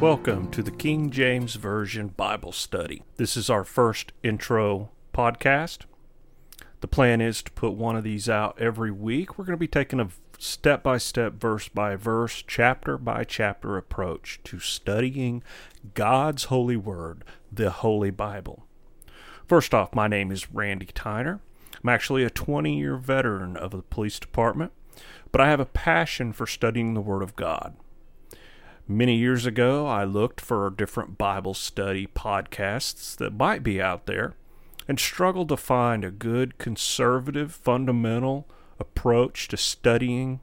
Welcome to the King James Version Bible Study. This is our first intro podcast. The plan is to put one of these out every week. We're going to be taking a step by step, verse by verse, chapter by chapter approach to studying God's holy word, the Holy Bible. First off, my name is Randy Tyner. I'm actually a 20 year veteran of the police department, but I have a passion for studying the Word of God. Many years ago, I looked for different Bible study podcasts that might be out there and struggled to find a good conservative, fundamental approach to studying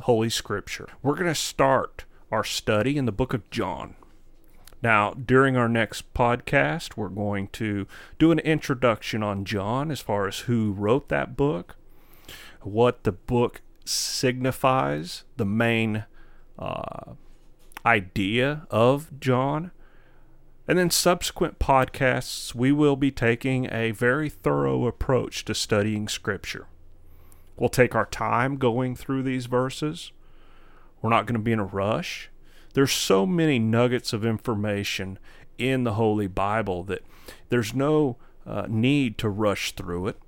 Holy Scripture. We're going to start our study in the book of John. Now, during our next podcast, we're going to do an introduction on John as far as who wrote that book, what the book signifies, the main uh, idea of John. And then, subsequent podcasts, we will be taking a very thorough approach to studying Scripture. We'll take our time going through these verses. We're not going to be in a rush. There's so many nuggets of information in the Holy Bible that there's no uh, need to rush through it.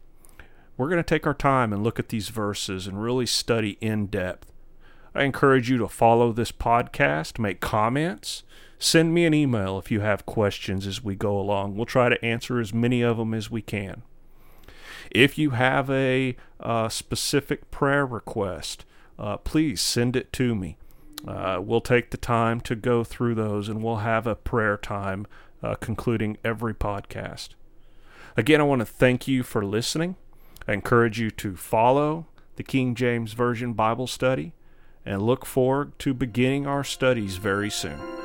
We're going to take our time and look at these verses and really study in depth. I encourage you to follow this podcast, make comments, send me an email if you have questions as we go along. We'll try to answer as many of them as we can. If you have a uh, specific prayer request, uh, please send it to me. Uh, we'll take the time to go through those and we'll have a prayer time uh, concluding every podcast. Again, I want to thank you for listening. I encourage you to follow the King James Version Bible study and look forward to beginning our studies very soon.